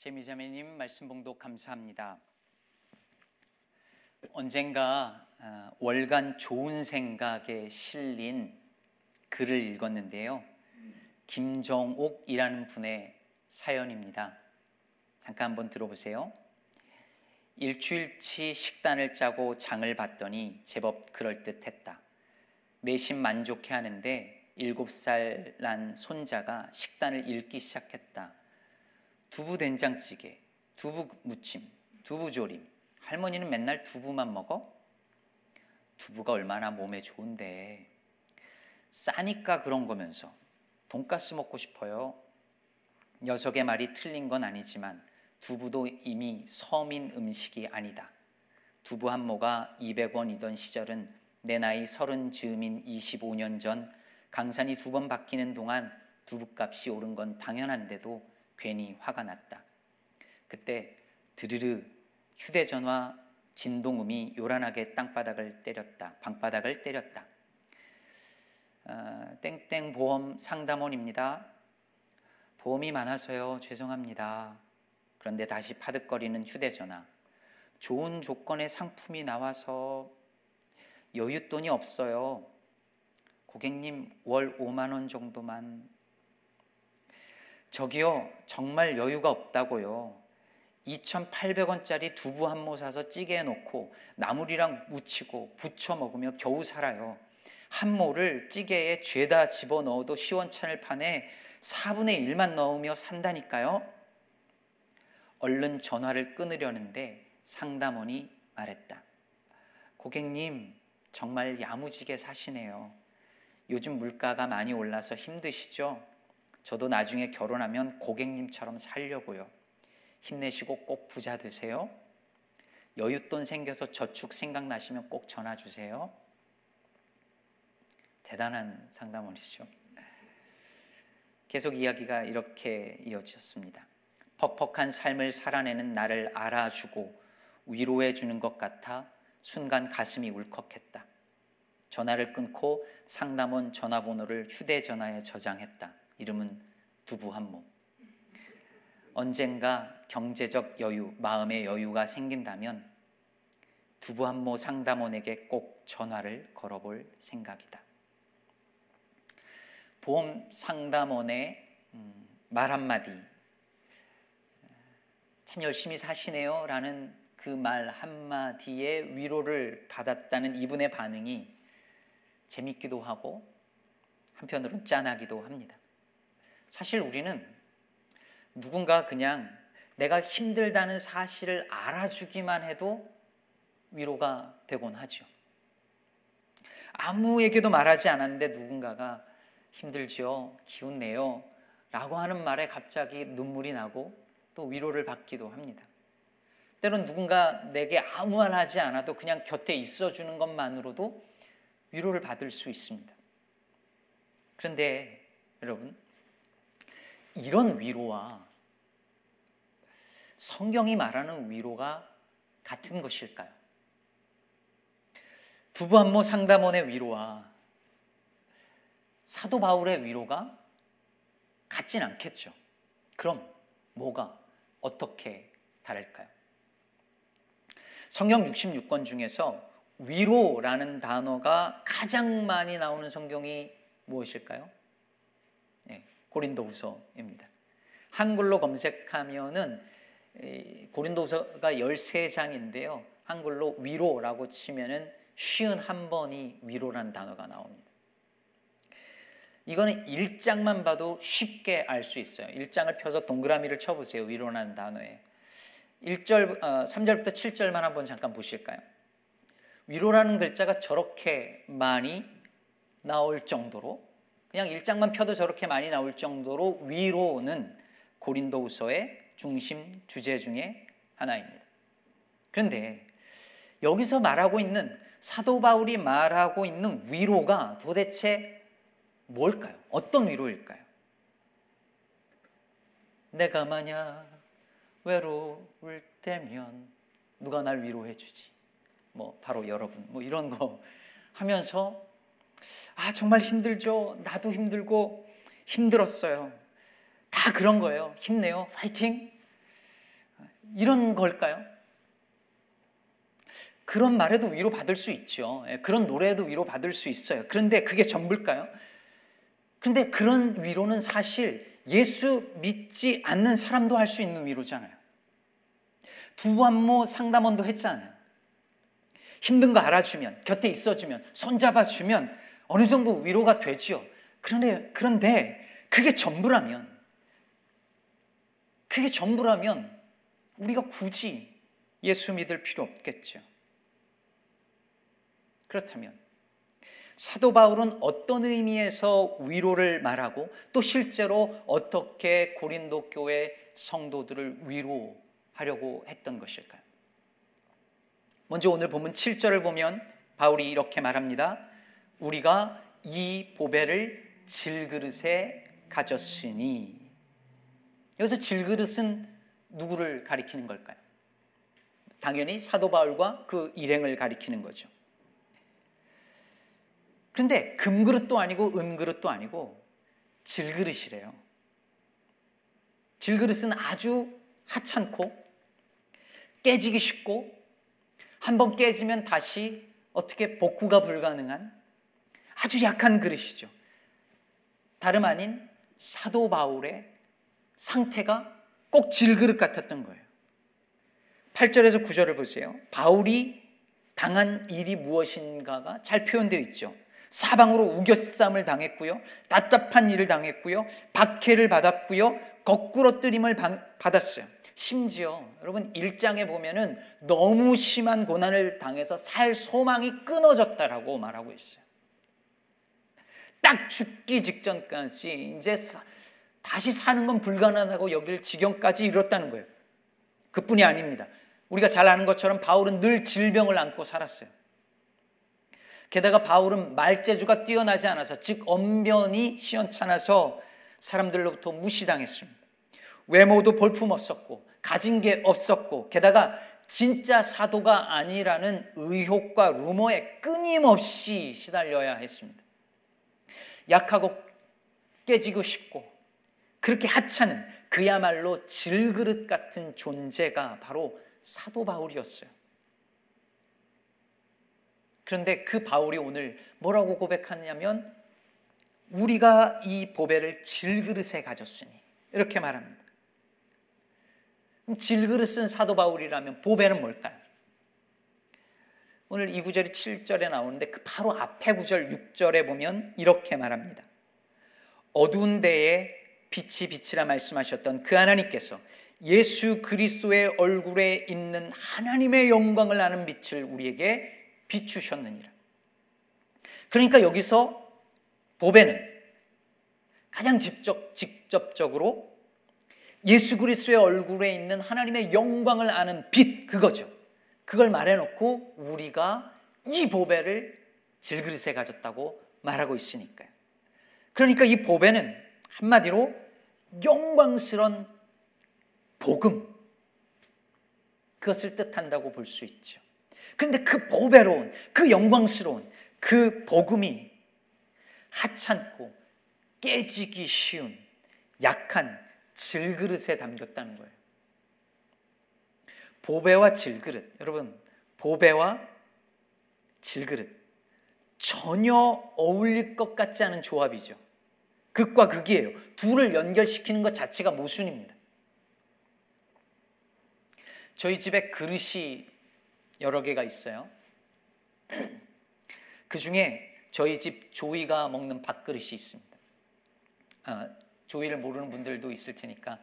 재미자매님 말씀 봉독 감사합니다. 언젠가 어, 월간 좋은 생각에 실린 글을 읽었는데요. 김정옥이라는 분의 사연입니다. 잠깐 한번 들어보세요. 일주일치 식단을 짜고 장을 봤더니 제법 그럴듯했다. 내심 만족해 하는데 일곱 살난 손자가 식단을 읽기 시작했다. 두부 된장찌개, 두부 무침, 두부 조림. 할머니는 맨날 두부만 먹어? 두부가 얼마나 몸에 좋은데. 싸니까 그런 거면서 돈가스 먹고 싶어요. 녀석의 말이 틀린 건 아니지만 두부도 이미 서민 음식이 아니다. 두부 한 모가 200원이던 시절은 내 나이 서른 즈음인 25년 전 강산이 두 번 바뀌는 동안 두부값이 오른 건 당연한데도 괜히 화가 났다. 그때 드르르 휴대전화 진동음이 요란하게 땅바닥을 때렸다. 방바닥을 때렸다. 어, 땡땡 보험 상담원입니다. 보험이 많아서요. 죄송합니다. 그런데 다시 파득거리는 휴대전화. 좋은 조건의 상품이 나와서 여윳돈이 없어요. 고객님 월 5만 원 정도만 저기요, 정말 여유가 없다고요. 2,800원짜리 두부 한 모 사서 찌개에 넣고 나물이랑 무치고 부쳐 먹으며 겨우 살아요. 한 모를 찌개에 죄다 집어 넣어도 시원찮을 판에 4분의 1만 넣으며 산다니까요. 얼른 전화를 끊으려는데 상담원이 말했다. 고객님, 정말 야무지게 사시네요. 요즘 물가가 많이 올라서 힘드시죠? 저도 나중에 결혼하면 고객님처럼 살려고요. 힘내시고 꼭 부자 되세요. 여윳돈 생겨서 저축 생각나시면 꼭 전화 주세요. 대단한 상담원이시죠. 계속 이야기가 이렇게 이어졌습니다. 퍽퍽한 삶을 살아내는 나를 알아주고 위로해 주는 것 같아 순간 가슴이 울컥했다. 전화를 끊고 상담원 전화번호를 휴대전화에 저장했다. 이름은 두부 한 몸. 언젠가 경제적 여유, 마음의 여유가 생긴다면 두부 한 모 상담원에게 꼭 전화를 걸어볼 생각이다. 보험 상담원의 음, 말 한마디, 참 열심히 사시네요. 라는 그 말 한마디에 위로를 받았다는 이분의 반응이 재밌기도 하고 한편으로는 짠하기도 합니다. 사실 우리는 누군가 그냥 내가 힘들다는 사실을 알아주기만 해도 위로가 되곤 하죠. 아무에게도 말하지 않았는데 누군가가 힘들지요, 기운 내요 라고 하는 말에 갑자기 눈물이 나고 또 위로를 받기도 합니다. 때론 누군가 내게 아무 말 하지 않아도 그냥 곁에 있어 주는 것만으로도 위로를 받을 수 있습니다. 그런데 여러분, 이런 위로와 성경이 말하는 위로가 같은 것일까요? 두부 한모 상담원의 위로와 사도 바울의 위로가 같진 않겠죠. 그럼 뭐가 어떻게 다를까요? 성경 66권 중에서 위로라는 단어가 가장 많이 나오는 성경이 무엇일까요? 고린도후서입니다. 한글로 검색하면은 고린도후서가 13장인데요. 한글로 위로라고 치면은 쉬운 한 번이 위로란 단어가 나옵니다. 이거는 1장만 봐도 쉽게 알 수 있어요. 1장을 펴서 동그라미를 쳐 보세요. 위로라는 단어에. 1절, 어, 3절부터 7절만 한번 잠깐 보실까요? 위로라는 글자가 저렇게 많이 나올 정도로 그냥 일장만 펴도 저렇게 많이 나올 정도로 위로는 고린도후서의 중심 주제 중에 하나입니다. 그런데 여기서 말하고 있는 사도 바울이 말하고 있는 위로가 도대체 뭘까요? 어떤 위로일까요? 내가 만약 외로울 때면 누가 날 위로해 주지? 뭐 바로 여러분 뭐 이런 거 하면서 아, 정말 힘들죠. 나도 힘들고 힘들었어요. 다 그런 거예요. 힘내요. 파이팅. 이런 걸까요? 그런 말에도 위로받을 수 있죠. 예, 그런 노래에도 위로받을 수 있어요. 그런데 그게 전부일까요? 그런데 그런 위로는 사실 예수 믿지 않는 사람도 할 수 있는 위로잖아요. 두부안모 상담원도 했잖아요. 힘든 거 알아주면, 곁에 있어주면, 손잡아주면 어느 정도 위로가 되지요. 그런데, 그런데 그게 전부라면, 그게 전부라면 우리가 굳이 예수 믿을 필요 없겠죠. 그렇다면 사도 바울은 어떤 의미에서 위로를 말하고 또 실제로 어떻게 고린도 교회 성도들을 위로하려고 했던 것일까요? 먼저 오늘 본문 7절을 보면 바울이 이렇게 말합니다. 우리가 이 보배를 질그릇에 가졌으니 여기서 질그릇은 누구를 가리키는 걸까요? 당연히 사도 바울과 그 일행을 가리키는 거죠. 그런데 금그릇도 아니고 은그릇도 아니고 질그릇이래요. 질그릇은 아주 하찮고 깨지기 쉽고 한 번 깨지면 다시 어떻게 복구가 불가능한 아주 약한 그릇이죠. 다름 아닌 사도 바울의 상태가 꼭 질그릇 같았던 거예요. 8절에서 9절을 보세요. 바울이 당한 일이 무엇인가가 잘 표현되어 있죠. 사방으로 우겨쌈을 당했고요. 답답한 일을 당했고요. 박해를 받았고요. 거꾸로 뜨림을 받았어요. 심지어 여러분 일장에 보면은 너무 심한 고난을 당해서 살 소망이 끊어졌다라고 말하고 있어요. 딱 죽기 직전까지 이제 다시 사는 건 불가능하다고 여길 지경까지 이뤘다는 거예요. 그뿐이 아닙니다. 우리가 잘 아는 것처럼 바울은 늘 질병을 안고 살았어요. 게다가 바울은 말재주가 뛰어나지 않아서 즉 언변이 시원찮아서 사람들로부터 무시당했습니다. 외모도 볼품 없었고 가진 게 없었고 게다가 진짜 사도가 아니라는 의혹과 루머에 끊임없이 시달려야 했습니다. 약하고 깨지고 싶고 그렇게 하찮은 그야말로 질그릇 같은 존재가 바로 사도 바울이었어요. 그런데 그 바울이 오늘 뭐라고 고백하냐면 우리가 이 보배를 질그릇에 가졌으니 이렇게 말합니다. 그럼 질그릇은 사도 바울이라면 보배는 뭘까요? 오늘 이 구절이 7절에 나오는데 그 바로 앞에 구절 6절에 보면 이렇게 말합니다. 어두운 데에 빛이 빛이라 말씀하셨던 그 하나님께서 예수 그리스도의 얼굴에 있는 하나님의 영광을 아는 빛을 우리에게 비추셨느니라. 그러니까 여기서 보배는 가장 직접, 직접적으로 예수 그리스도의 얼굴에 있는 하나님의 영광을 아는 빛 그거죠. 그걸 말해놓고 우리가 이 보배를 질그릇에 가졌다고 말하고 있으니까요. 그러니까 이 보배는 한마디로 영광스런 복음 그것을 뜻한다고 볼 수 있죠. 그런데 그 보배로운, 그 영광스러운 그 복음이 하찮고 깨지기 쉬운 약한 질그릇에 담겼다는 거예요. 보배와 질그릇. 여러분, 보배와 질그릇. 전혀 어울릴 것 같지 않은 조합이죠. 극과 극이에요. 둘을 연결시키는 것 자체가 모순입니다. 저희 집에 그릇이 여러 개가 있어요. 그 중에 저희 집 조이가 먹는 밥그릇이 있습니다. 아, 조이를 모르는 분들도 있을 테니까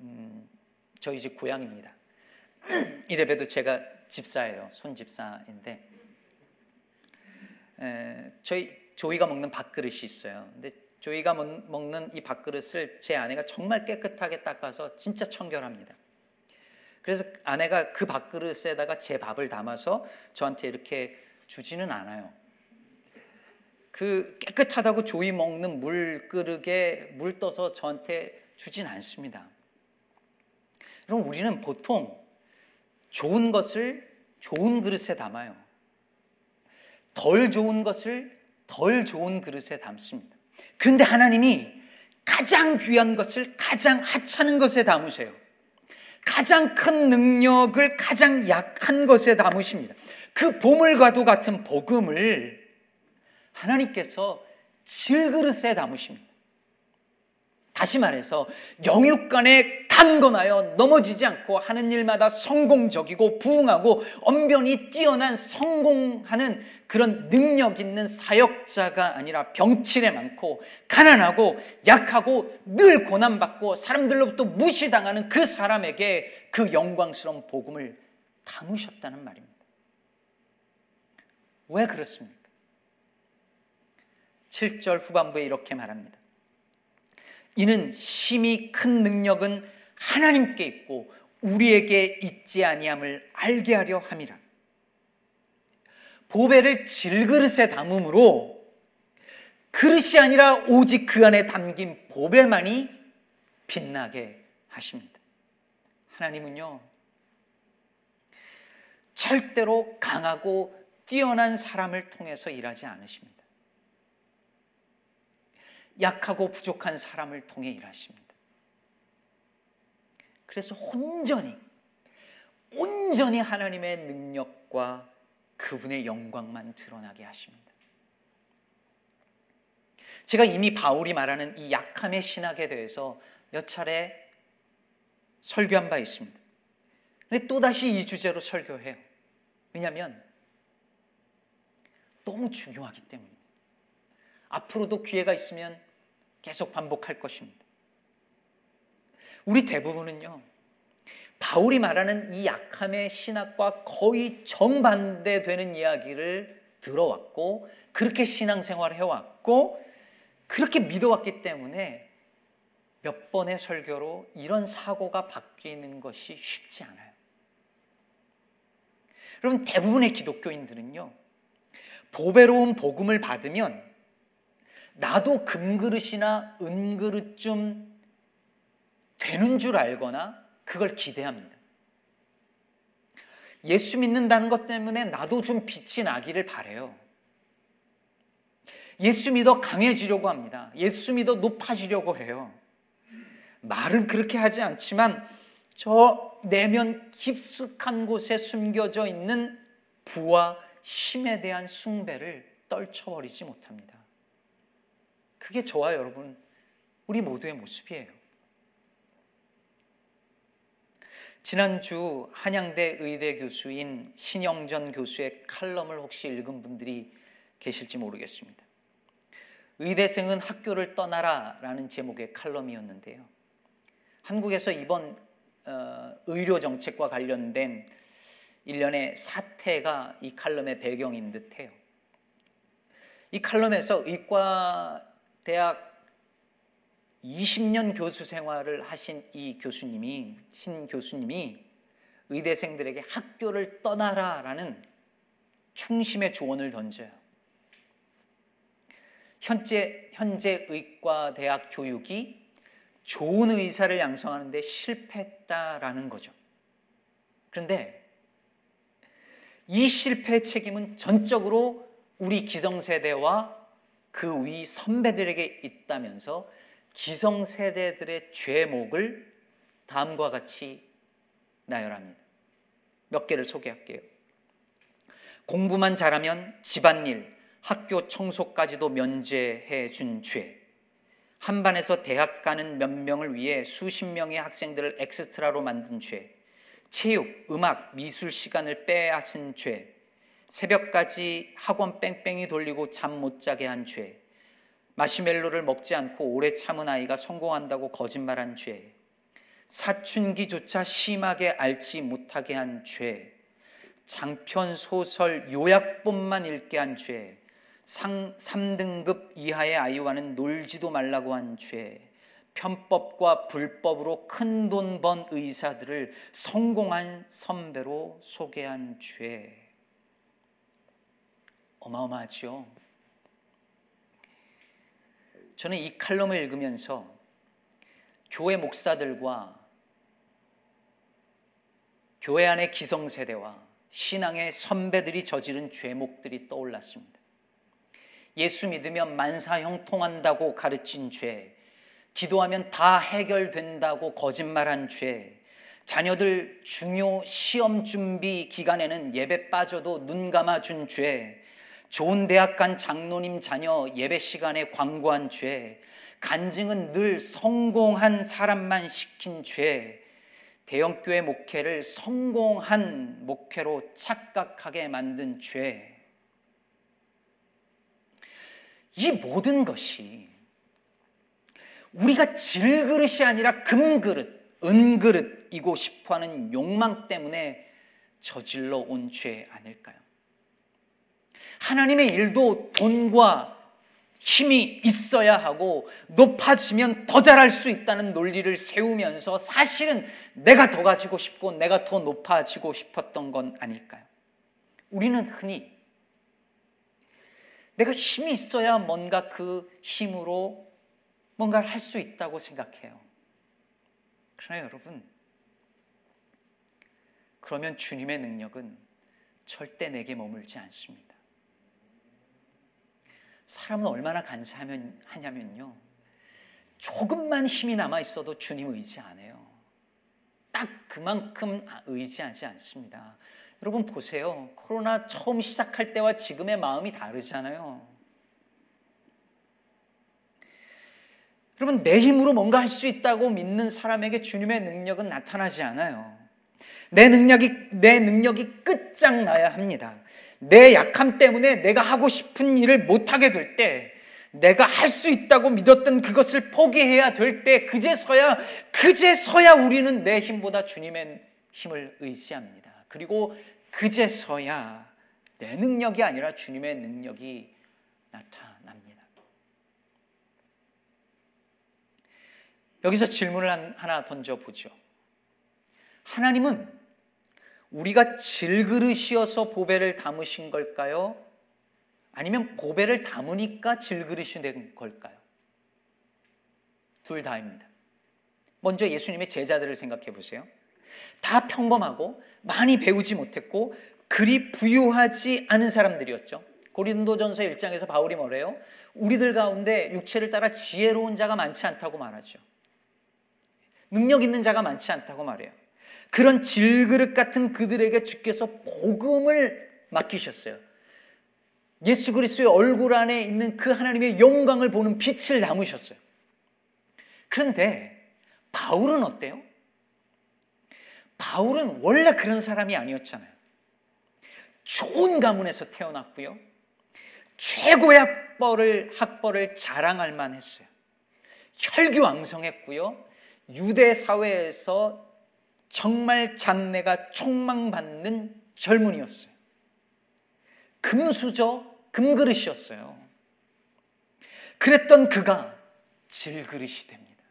음, 저희 집 고향입니다. 이래봬도 제가 집사예요. 손집사인데 에, 저희 조이가 먹는 밥그릇이 있어요. 근데 조이가 먹는 이 밥그릇을 제 아내가 정말 깨끗하게 닦아서 진짜 청결합니다. 그래서 아내가 그 밥그릇에다가 제 밥을 담아서 저한테 이렇게 주지는 않아요. 그 깨끗하다고 조이 먹는 물 그릇에 물 떠서 저한테 주진 않습니다. 그럼 우리는 보통 좋은 것을 좋은 그릇에 담아요. 덜 좋은 것을 덜 좋은 그릇에 담습니다. 그런데 하나님이 가장 귀한 것을 가장 하찮은 것에 담으세요. 가장 큰 능력을 가장 약한 것에 담으십니다. 그 보물과도 같은 복음을 하나님께서 질그릇에 담으십니다. 다시 말해서 영육간에 강건하여 넘어지지 않고 하는 일마다 성공적이고 부흥하고 언변이 뛰어난 성공하는 그런 능력 있는 사역자가 아니라 병치레 많고 가난하고 약하고 늘 고난받고 사람들로부터 무시당하는 그 사람에게 그 영광스러운 복음을 담으셨다는 말입니다. 왜 그렇습니까? 7절 후반부에 이렇게 말합니다. 이는 심히 큰 능력은 하나님께 있고 우리에게 있지 아니함을 알게 하려 함이라. 보배를 질그릇에 담음으로 그릇이 아니라 오직 그 안에 담긴 보배만이 빛나게 하십니다. 하나님은요, 절대로 강하고 뛰어난 사람을 통해서 일하지 않으십니다. 약하고 부족한 사람을 통해 일하십니다. 그래서 온전히, 온전히 하나님의 능력과 그분의 영광만 드러나게 하십니다. 제가 이미 바울이 말하는 이 약함의 신학에 대해서 몇 차례 설교한 바 있습니다. 근데 또다시 이 주제로 설교해요. 왜냐하면 너무 중요하기 때문입니다. 앞으로도 기회가 있으면 계속 반복할 것입니다. 우리 대부분은요, 바울이 말하는 이 약함의 신학과 거의 정반대되는 이야기를 들어왔고, 그렇게 신앙생활을 해왔고, 그렇게 믿어왔기 때문에 몇 번의 설교로 이런 사고가 바뀌는 것이 쉽지 않아요. 여러분, 대부분의 기독교인들은요, 보배로운 복음을 받으면 나도 금그릇이나 은그릇 좀 되는 줄 알거나 그걸 기대합니다. 예수 믿는다는 것 때문에 나도 좀 빛이 나기를 바래요. 예수 믿어 강해지려고 합니다. 예수 믿어 높아지려고 해요. 말은 그렇게 하지 않지만 저 내면 깊숙한 곳에 숨겨져 있는 부와 힘에 대한 숭배를 떨쳐버리지 못합니다. 그게 저와 여러분, 우리 모두의 모습이에요. 지난주 한양대 의대 교수인 신영전 교수의 칼럼을 혹시 읽은 분들이 계실지 모르겠습니다. 의대생은 학교를 떠나라 라는 제목의 칼럼이었는데요. 한국에서 이번 어, 의료 정책과 관련된 일련의 사태가 이 칼럼의 배경인 듯해요. 이 칼럼에서 의과 대학 20년 교수 생활을 하신 이 교수님이 신 교수님이 의대생들에게 학교를 떠나라라는 충심의 조언을 던져요. 현재 현재 의과 대학 교육이 좋은 의사를 양성하는데 실패했다라는 거죠. 그런데 이 실패의 책임은 전적으로 우리 기성세대와 그 위 선배들에게 있다면서 기성세대들의 죄목을 다음과 같이 나열합니다. 몇 개를 소개할게요. 공부만 잘하면 집안일, 학교 청소까지도 면제해 준 죄. 한 반에서 대학 가는 몇 명을 위해 수십 명의 학생들을 엑스트라로 만든 죄. 체육, 음악, 미술 시간을 빼앗은 죄. 새벽까지 학원 뺑뺑이 돌리고 잠 못 자게 한 죄. 마시멜로를 먹지 않고 오래 참은 아이가 성공한다고 거짓말한 죄, 사춘기조차 심하게 앓지 못하게 한 죄, 장편 소설 요약본만 읽게 한 죄, 상 3등급 이하의 아이와는 놀지도 말라고 한 죄, 편법과 불법으로 큰 돈 번 의사들을 성공한 선배로 소개한 죄. 어마어마하죠. 저는 이 칼럼을 읽으면서 교회 목사들과 교회 안의 기성세대와 신앙의 선배들이 저지른 죄목들이 떠올랐습니다. 예수 믿으면 만사형통한다고 가르친 죄, 기도하면 다 해결된다고 거짓말한 죄, 자녀들 중요 시험 준비 기간에는 예배 빠져도 눈 감아 준 죄, 좋은 대학 간 장로님 자녀 예배 시간에 광고한 죄, 간증은 늘 성공한 사람만 시킨 죄, 대형교회 목회를 성공한 목회로 착각하게 만든 죄. 이 모든 것이 우리가 질그릇이 아니라 금그릇, 은그릇이고 싶어 하는 욕망 때문에 저질러 온 죄 아닐까요? 하나님의 일도 돈과 힘이 있어야 하고 높아지면 더 잘할 수 있다는 논리를 세우면서 사실은 내가 더 가지고 싶고 내가 더 높아지고 싶었던 건 아닐까요? 우리는 흔히 내가 힘이 있어야 뭔가 그 힘으로 뭔가를 할 수 있다고 생각해요. 그러나 여러분, 그러면 주님의 능력은 절대 내게 머물지 않습니다. 사람은 얼마나 간사하냐면요. 조금만 힘이 남아 있어도 주님 의지 안 해요. 딱 그만큼 의지하지 않습니다. 여러분 보세요. 코로나 처음 시작할 때와 지금의 마음이 다르잖아요. 여러분 내 힘으로 뭔가 할 수 있다고 믿는 사람에게 주님의 능력은 나타나지 않아요. 내 능력이 내 능력이 끝장나야 합니다. 내 약함 때문에 내가 하고 싶은 일을 못하게 될 때, 내가 할 수 있다고 믿었던 그것을 포기해야 될 때, 그제서야, 그제서야 우리는 내 힘보다 주님의 힘을 의지합니다. 그리고 그제서야 내 능력이 아니라 주님의 능력이 나타납니다. 여기서 질문을 하나 던져보죠. 하나님은 우리가 질그릇이어서 보배를 담으신 걸까요? 아니면 보배를 담으니까 질그릇이 된 걸까요? 둘 다입니다. 먼저 예수님의 제자들을 생각해 보세요. 다 평범하고 많이 배우지 못했고 그리 부유하지 않은 사람들이었죠. 고린도전서 1장에서 바울이 뭐래요? 우리들 가운데 육체를 따라 지혜로운 자가 많지 않다고 말하죠. 능력 있는 자가 많지 않다고 말해요. 그런 질그릇 같은 그들에게 주께서 복음을 맡기셨어요. 예수 그리스도의 얼굴 안에 있는 그 하나님의 영광을 보는 빛을 담으셨어요. 그런데 바울은 어때요? 바울은 원래 그런 사람이 아니었잖아요. 좋은 가문에서 태어났고요. 최고의 학벌을 학벌을 자랑할 만했어요. 혈기왕성했고요. 유대 사회에서 정말 장래가 촉망받는 젊은이였어요. 금수저, 금그릇이었어요. 그랬던 그가 질그릇이 됩니다.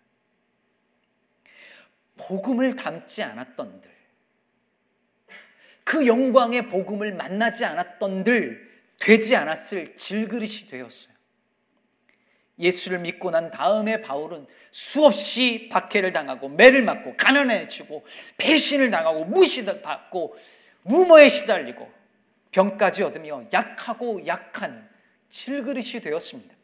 복음을 담지 않았던들, 그 영광의 복음을 만나지 않았던들, 되지 않았을 질그릇이 되었어요. 예수를 믿고 난 다음에 바울은 수없이 박해를 당하고 매를 맞고 가난해지고 배신을 당하고 무시받고 루머에 시달리고 병까지 얻으며 약하고 약한 질그릇이 되었습니다.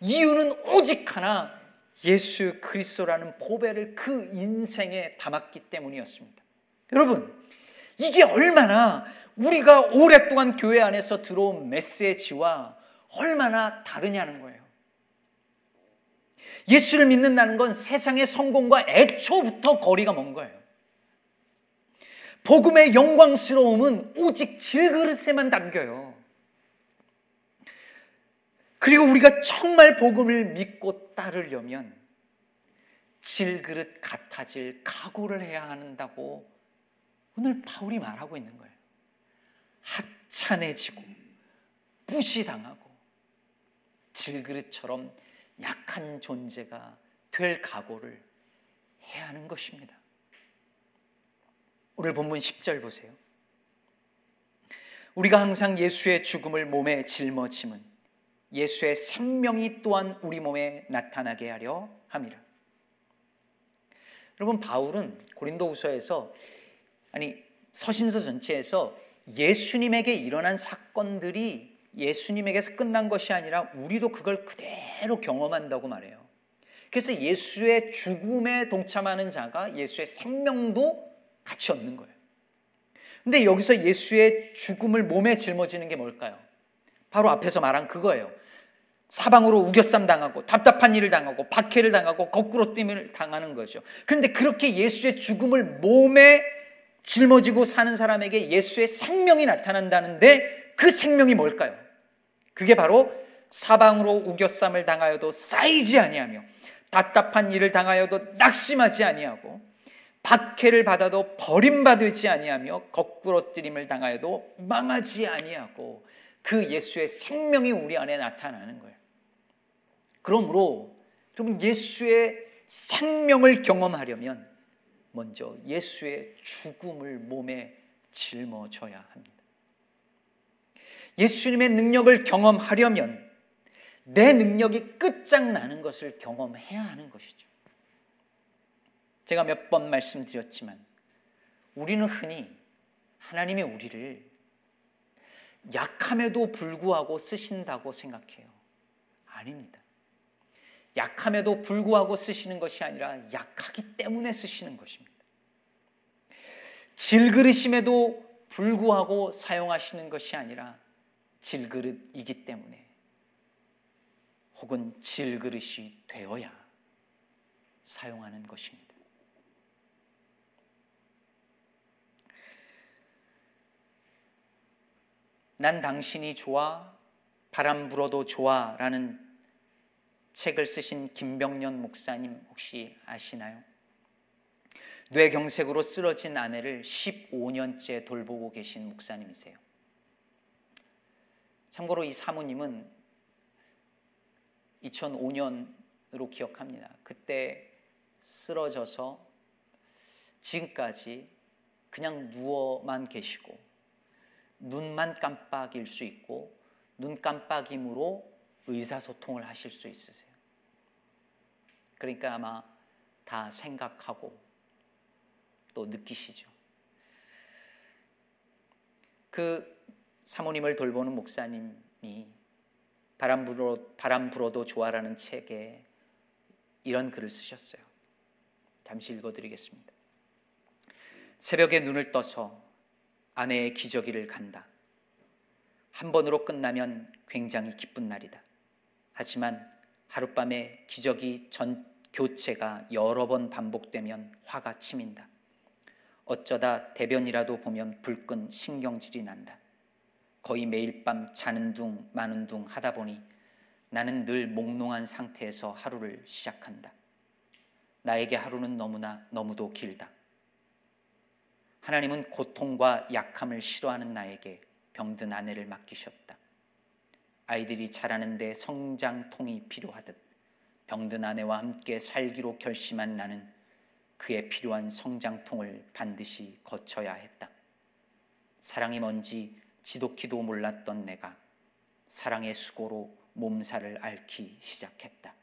이유는 오직 하나 예수 그리스도라는 보배를 그 인생에 담았기 때문이었습니다. 여러분, 이게 얼마나 우리가 오랫동안 교회 안에서 들어온 메시지와 얼마나 다르냐는 거예요. 예수를 믿는다는 건 세상의 성공과 애초부터 거리가 먼 거예요. 복음의 영광스러움은 오직 질그릇에만 담겨요. 그리고 우리가 정말 복음을 믿고 따르려면 질그릇 같아질 각오를 해야 한다고 오늘 바울이 말하고 있는 거예요. 하찮해지고 무시당하고 질그릇처럼 약한 존재가 될 각오를 해야 하는 것입니다. 오늘 본문 10절 보세요. 우리가 항상 예수의 죽음을 몸에 짊어짐은 예수의 생명이 또한 우리 몸에 나타나게 하려 함이라. 여러분 바울은 고린도후서에서 아니 서신서 전체에서 예수님에게 일어난 사건들이 예수님에게서 끝난 것이 아니라 우리도 그걸 그대로 경험한다고 말해요. 그래서 예수의 죽음에 동참하는 자가 예수의 생명도 같이 얻는 거예요. 근데 여기서 예수의 죽음을 몸에 짊어지는 게 뭘까요? 바로 앞에서 말한 그거예요. 사방으로 우겨쌈 당하고 답답한 일을 당하고 박해를 당하고 거꾸로 뜸을 당하는 거죠. 그런데 그렇게 예수의 죽음을 몸에 짊어지고 사는 사람에게 예수의 생명이 나타난다는데 그 생명이 뭘까요? 그게 바로 사방으로 우겨쌈을 당하여도 쌓이지 아니하며 답답한 일을 당하여도 낙심하지 아니하고 박해를 받아도 버림받지 아니하며 거꾸로 뜨림을 당하여도 망하지 아니하고 그 예수의 생명이 우리 안에 나타나는 거예요. 그러므로 여러분 예수의 생명을 경험하려면 먼저 예수의 죽음을 몸에 짊어져야 합니다. 예수님의 능력을 경험하려면 내 능력이 끝장나는 것을 경험해야 하는 것이죠. 제가 몇 번 말씀드렸지만 우리는 흔히 하나님이 우리를 약함에도 불구하고 쓰신다고 생각해요. 아닙니다. 약함에도 불구하고 쓰시는 것이 아니라 약하기 때문에 쓰시는 것입니다. 질그릇임에도 불구하고 사용하시는 것이 아니라 질그릇이기 때문에 혹은 질그릇이 되어야 사용하는 것입니다. 난 당신이 좋아 바람 불어도 좋아 라는 책을 쓰신 김병년 목사님 혹시 아시나요? 뇌경색으로 쓰러진 아내를 15년째 돌보고 계신 목사님이세요. 참고로 이 사모님은 2005년으로 기억합니다. 그때 쓰러져서 지금까지 그냥 누워만 계시고 눈만 깜빡일 수 있고 눈 깜빡임으로 의사소통을 하실 수 있으세요. 그러니까 아마 다 생각하고 또 느끼시죠. 그 사모님을 돌보는 목사님이 바람 불어 바람 불어도 좋아라는 책에 이런 글을 쓰셨어요. 잠시 읽어드리겠습니다. 새벽에 눈을 떠서 아내의 기저귀를 간다. 한 번으로 끝나면 굉장히 기쁜 날이다. 하지만 하룻밤에 기저귀 전 교체가 여러 번 반복되면 화가 치민다. 어쩌다 대변이라도 보면 불끈 신경질이 난다. 거의 매일 밤 자는 둥 마는 둥 하다 보니 나는 늘 몽롱한 상태에서 하루를 시작한다. 나에게 하루는 너무나 너무도 길다. 하나님은 고통과 약함을 싫어하는 나에게 병든 아내를 맡기셨다. 아이들이 자라는데 성장통이 필요하듯 병든 아내와 함께 살기로 결심한 나는 그에 필요한 성장통을 반드시 거쳐야 했다. 사랑이 뭔지 지독히도 몰랐던 내가 사랑의 수고로 몸살을 앓기 시작했다.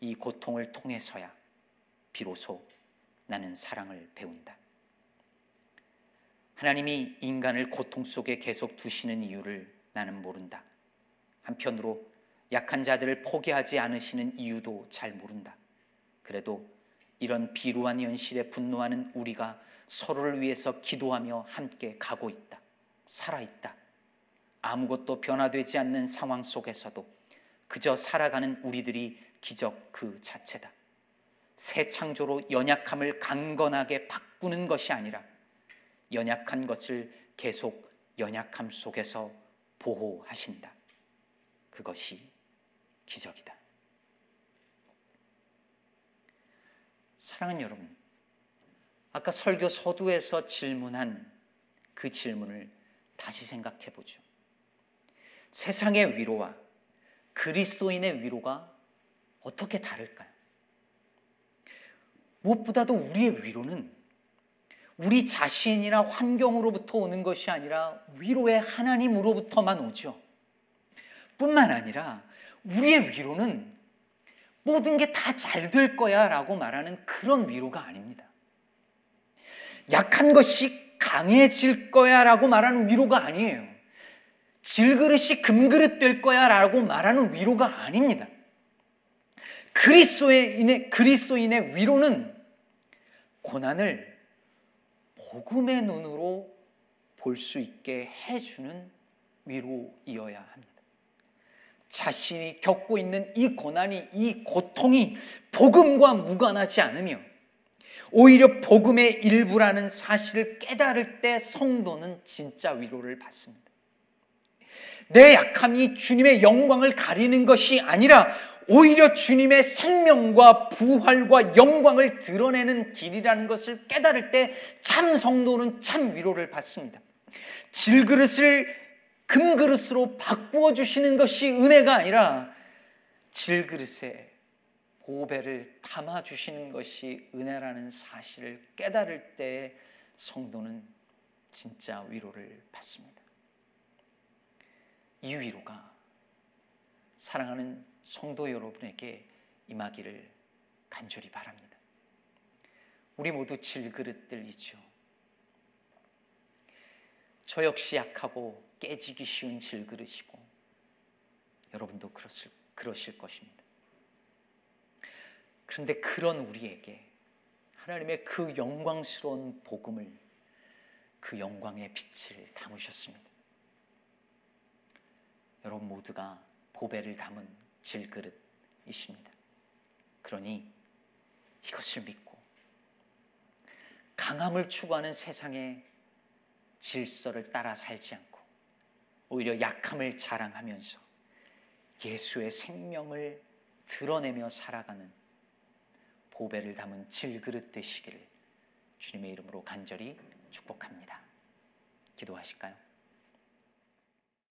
이 고통을 통해서야 비로소 나는 사랑을 배운다. 하나님이 인간을 고통 속에 계속 두시는 이유를 나는 모른다. 한편으로 약한 자들을 포기하지 않으시는 이유도 잘 모른다. 그래도 이런 비루한 현실에 분노하는 우리가 서로를 위해서 기도하며 함께 가고 있다. 살아있다. 아무것도 변화되지 않는 상황 속에서도 그저 살아가는 우리들이 기적 그 자체다. 새 창조로 연약함을 강건하게 바꾸는 것이 아니라 연약한 것을 계속 연약함 속에서 보호하신다. 그것이 기적이다. 사랑하는 여러분, 아까 설교 서두에서 질문한 그 질문을 다시 생각해 보죠. 세상의 위로와 그리스도인의 위로가 어떻게 다를까요? 무엇보다도 우리의 위로는 우리 자신이나 환경으로부터 오는 것이 아니라 위로의 하나님으로부터만 오죠. 뿐만 아니라 우리의 위로는 모든 게 다 잘 될 거야 라고 말하는 그런 위로가 아닙니다. 약한 것이 강해질 거야 라고 말하는 위로가 아니에요. 질그릇이 금그릇 될 거야 라고 말하는 위로가 아닙니다. 그리스도인의, 그리스도인의 위로는 고난을 복음의 눈으로 볼 수 있게 해주는 위로이어야 합니다. 자신이 겪고 있는 이 고난이, 이 고통이 복음과 무관하지 않으며 오히려 복음의 일부라는 사실을 깨달을 때 성도는 진짜 위로를 받습니다. 내 약함이 주님의 영광을 가리는 것이 아니라 오히려 주님의 생명과 부활과 영광을 드러내는 길이라는 것을 깨달을 때 참 성도는 참 위로를 받습니다. 질그릇을 금그릇으로 바꾸어 주시는 것이 은혜가 아니라 질그릇에 보배를 담아 주시는 것이 은혜라는 사실을 깨달을 때 성도는 진짜 위로를 받습니다. 이 위로가 사랑하는 성도 여러분에게 임하기를 간절히 바랍니다. 우리 모두 질그릇들이죠. 저 역시 약하고 깨지기 쉬운 질그릇이고 여러분도 그러실, 그러실 것입니다. 그런데 그런 우리에게 하나님의 그 영광스러운 복음을 그 영광의 빛을 담으셨습니다. 여러분 모두가 보배를 담은 질그릇이십니다. 그러니 이것을 믿고 강함을 추구하는 세상의 질서를 따라 살지 않고 오히려 약함을 자랑하면서 예수의 생명을 드러내며 살아가는 보배를 담은 질그릇 되시기를 주님의 이름으로 간절히 축복합니다. 기도하실까요?